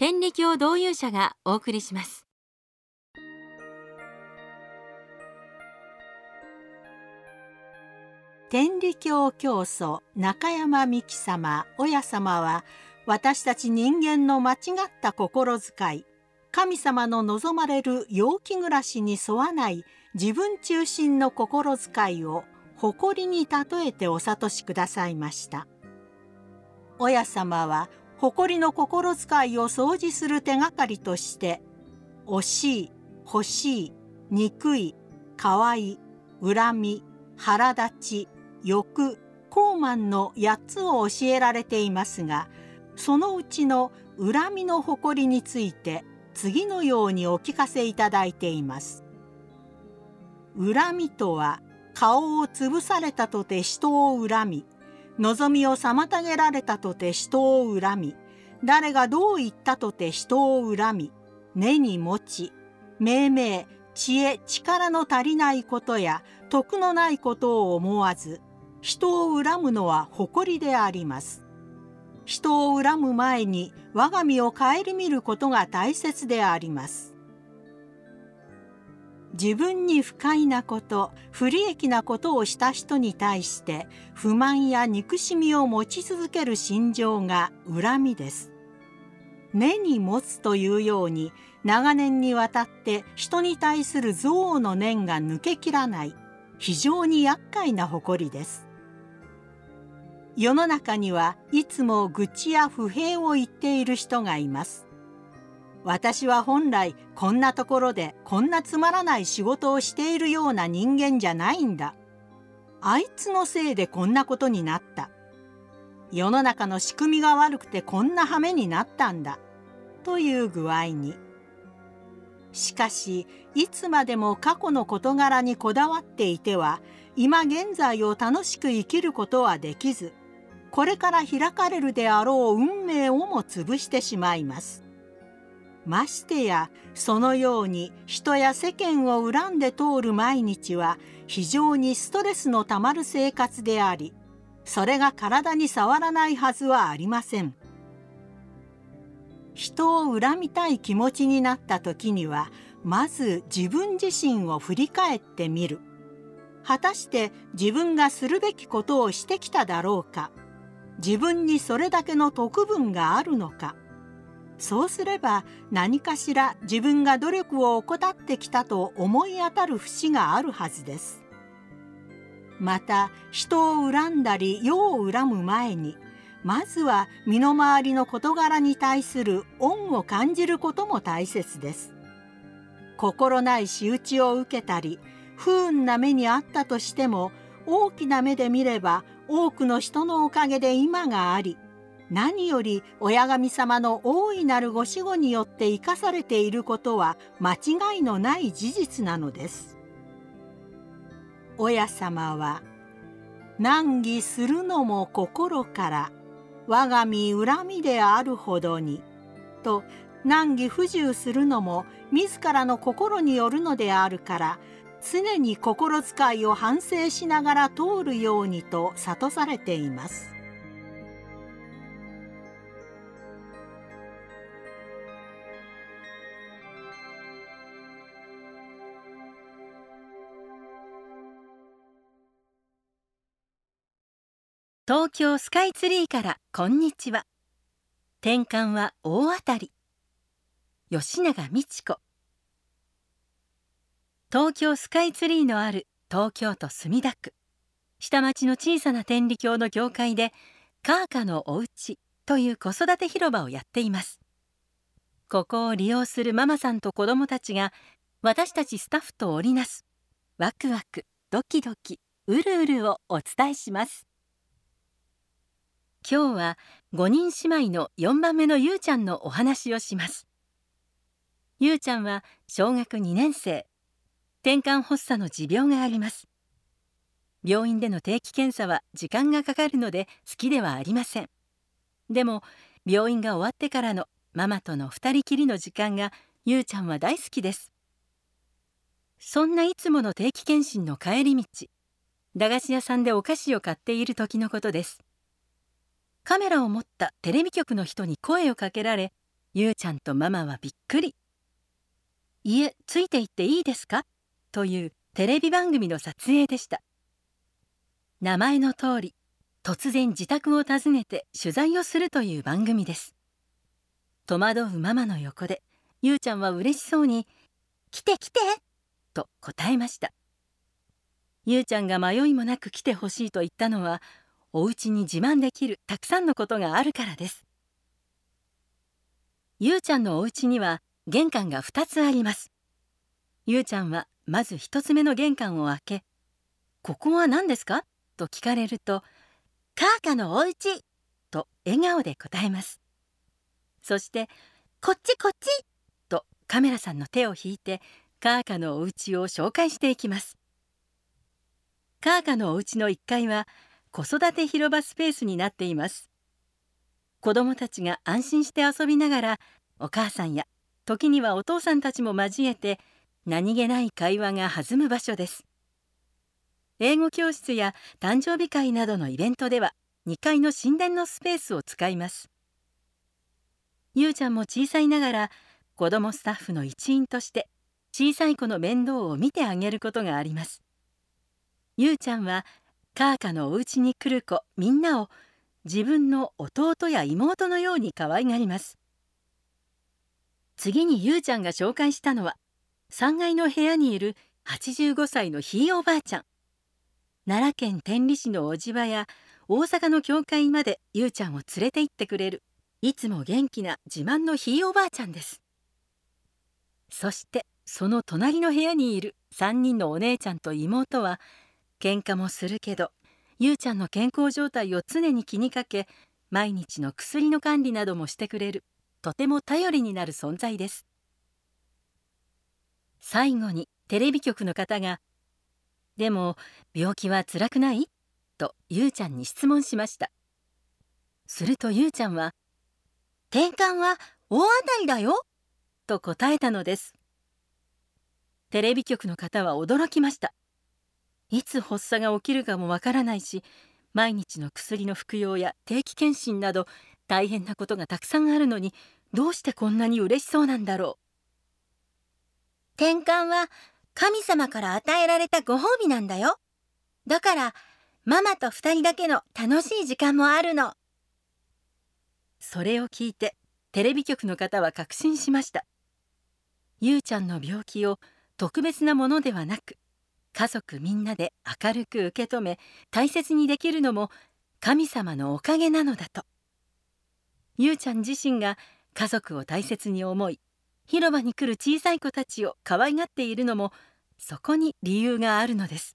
天理教導遊者がお送りします。天理教教祖中山美紀様親様は私たち人間の間違った心遣い神様の望まれる陽気暮らしに沿わない自分中心の心遣いを誇りに例えてお諭しくださいました。親様は誇りの心遣いを掃除する手がかりとして惜しい欲しい憎い可愛い恨み腹立ち欲高慢の8つを教えられていますがそのうちの恨みの誇りについて次のようにお聞かせいただいています。恨みとは顔を潰されたとて人を恨み望みを妨げられたとて人を恨み誰がどう言ったとて人を恨み根に持ち命名知恵力の足りないことや徳のないことを思わず人を恨むのは誇りであります。人を恨む前に我が身を顧みることが大切であります。自分に不快なこと不利益なことをした人に対して不満や憎しみを持ち続ける心情が恨みです。根に持つというように長年にわたって人に対する憎悪の念が抜けきらない非常に厄介な誇りです。世の中にはいつも愚痴や不平を言っている人がいます。私は本来こんなところでこんなつまらない仕事をしているような人間じゃないんだ。あいつのせいでこんなことになった。世の中の仕組みが悪くてこんな羽目になったんだ。という具合に。しかしいつまでも過去の事柄にこだわっていては今現在を楽しく生きることはできずこれから開かれるであろう運命をも潰してしまいます。ましてやそのように人や世間を恨んで通る毎日は非常にストレスのたまる生活でありそれが体に触らないはずはありません。人を恨みたい気持ちになった時にはまず自分自身を振り返ってみる。果たして自分がするべきことをしてきただろうか自分にそれだけの特分があるのかそうすれば何かしら自分が努力を怠ってきたと思い当たる節があるはずです。また人を恨んだり世を恨む前にまずは身の回りの事柄に対する恩を感じることも大切です。心ない仕打ちを受けたり不運な目にあったとしても大きな目で見れば多くの人のおかげで今があり何より親神様の大いなるご守護によって生かされていることは間違いのない事実なのです。親様は「難儀するのも心から我が身恨みであるほどに」と難儀不自由するのも自らの心によるのであるから常に心遣いを反省しながら通るようにと諭されています。東京スカイツリーからこんにちは。転換は大当たり。吉永美智子。東京スカイツリーのある東京都墨田区。下町の小さな天理教の教会でカーカのおうちという子育て広場をやっています。ここを利用するママさんと子どもたちが私たちスタッフと織りなすワクワクドキドキうるうるをお伝えします。今日は5人姉妹の4番目のゆうちゃんのお話をします。ゆうちゃんは小学2年生。転換発作の持病があります。病院での定期検査は時間がかかるので好きではありません。でも病院が終わってからのママとの2人きりの時間がゆうちゃんは大好きです。そんないつもの定期検診の帰り道駄菓子屋さんでお菓子を買っている時のことです。カメラを持ったテレビ局の人に声をかけられゆうちゃんとママはびっくり「家ついて行っていいですか?」というテレビ番組の撮影でした名前の通り突然自宅を訪ねて取材をするという番組です戸惑うママの横でゆうちゃんは嬉しそうに「来て来て!」と答えましたゆうちゃんが迷いもなく来てほしいと言ったのはお家に自慢できるたくさんのことがあるからですゆうちゃんのお家には玄関が2つありますゆうちゃんはまず1つ目の玄関を開け「ここは何ですか?」と聞かれると「カーカのお家と笑顔で答えますそして「こっちこっち!」とカメラさんの手を引いてカーカのお家を紹介していきますカーカのお家の1階は子育て広場スペースになっています。子どもたちが安心して遊びながらお母さんや時にはお父さんたちも交えて何気ない会話が弾む場所です。英語教室や誕生日会などのイベントでは2階の神殿のスペースを使います。ゆうちゃんも小さいながら子どもスタッフの一員として小さい子の面倒を見てあげることがあります。ゆうちゃんはカーカのお家に来る子みんなを自分の弟や妹のように可愛がります。次にゆうちゃんが紹介したのは3階の部屋にいる85歳のひいおばあちゃん。奈良県天理市のおじ場や大阪の教会までゆうちゃんを連れて行ってくれるいつも元気な自慢のひいおばあちゃんです。そしてその隣の部屋にいる3人のお姉ちゃんと妹は喧嘩もするけどゆうちゃんの健康状態を常に気にかけ毎日の薬の管理などもしてくれるとても頼りになる存在です。最後にテレビ局の方が「でも病気は辛くない?」とゆうちゃんに質問しました。するとゆうちゃんは「転換は大当たりだよ」と答えたのです。テレビ局の方は驚きました。いつ発作が起きるかもわからないし毎日の薬の服用や定期検診など大変なことがたくさんあるのにどうしてこんなに嬉しそうなんだろう。転換は神様から与えられたご褒美なんだよ。だからママと二人だけの楽しい時間もあるの。それを聞いてテレビ局の方は確信しました。ゆうちゃんの病気を特別なものではなく家族みんなで明るく受け止め大切にできるのも神様のおかげなのだと。ゆうちゃん自身が家族を大切に思い広場に来る小さい子たちを可愛がっているのもそこに理由があるのです。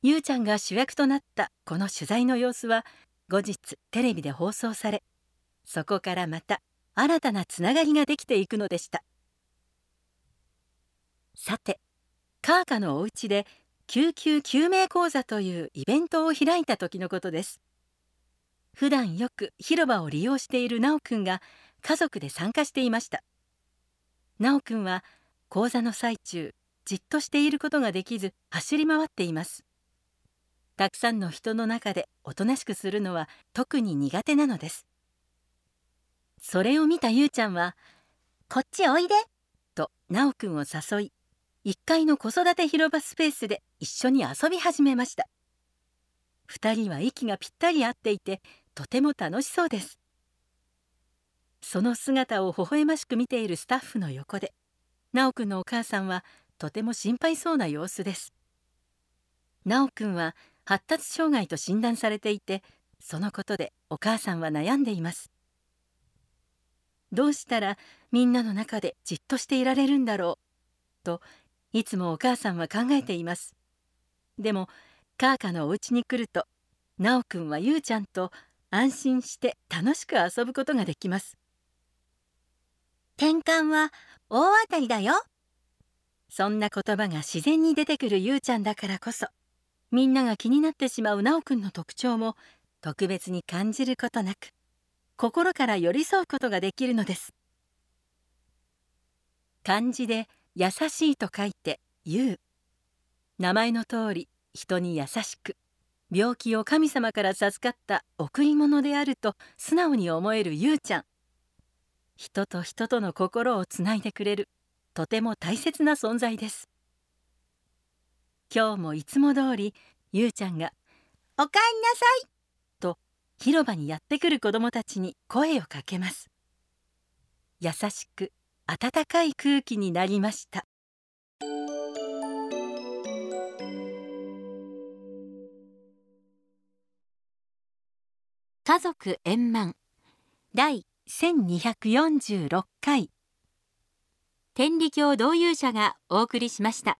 ゆうちゃんが主役となったこの取材の様子は後日テレビで放送されそこからまた新たなつながりができていくのでした。さてカーカのお家で救急救命講座というイベントを開いた時のことです。普段よく広場を利用しているなおくんが家族で参加していました。なおくんは講座の最中じっとしていることができず走り回っています。たくさんの人の中でおとなしくするのは特に苦手なのです。それを見たゆうちゃんは「こっちおいで」となおくんを誘い1階の子育て広場スペースで一緒に遊び始めました。2人は息がぴったり合っていてとても楽しそうです。その姿を微笑ましく見ているスタッフの横で直くんのお母さんはとても心配そうな様子です。直くんは発達障害と診断されていてそのことでお母さんは悩んでいます。どうしたらみんなの中でじっとしていられるんだろうといつもお母さんは考えています。でもカーカのお家に来るとなおくんはゆうちゃんと安心して楽しく遊ぶことができます。転換は大当たりだよ。そんな言葉が自然に出てくるゆうちゃんだからこそみんなが気になってしまうなおくんの特徴も特別に感じることなく心から寄り添うことができるのです。漢字で優しいと書いてゆう。名前の通り人に優しく。病気を神様から授かった贈り物であると素直に思えるゆうちゃん。人と人との心をつないでくれるとても大切な存在です。今日もいつも通りゆうちゃんがおかえりなさいと広場にやってくる子どもたちに声をかけます。優しく暖かい空気になりました。家族円満。第1246回。天理教導遊者がお送りしました。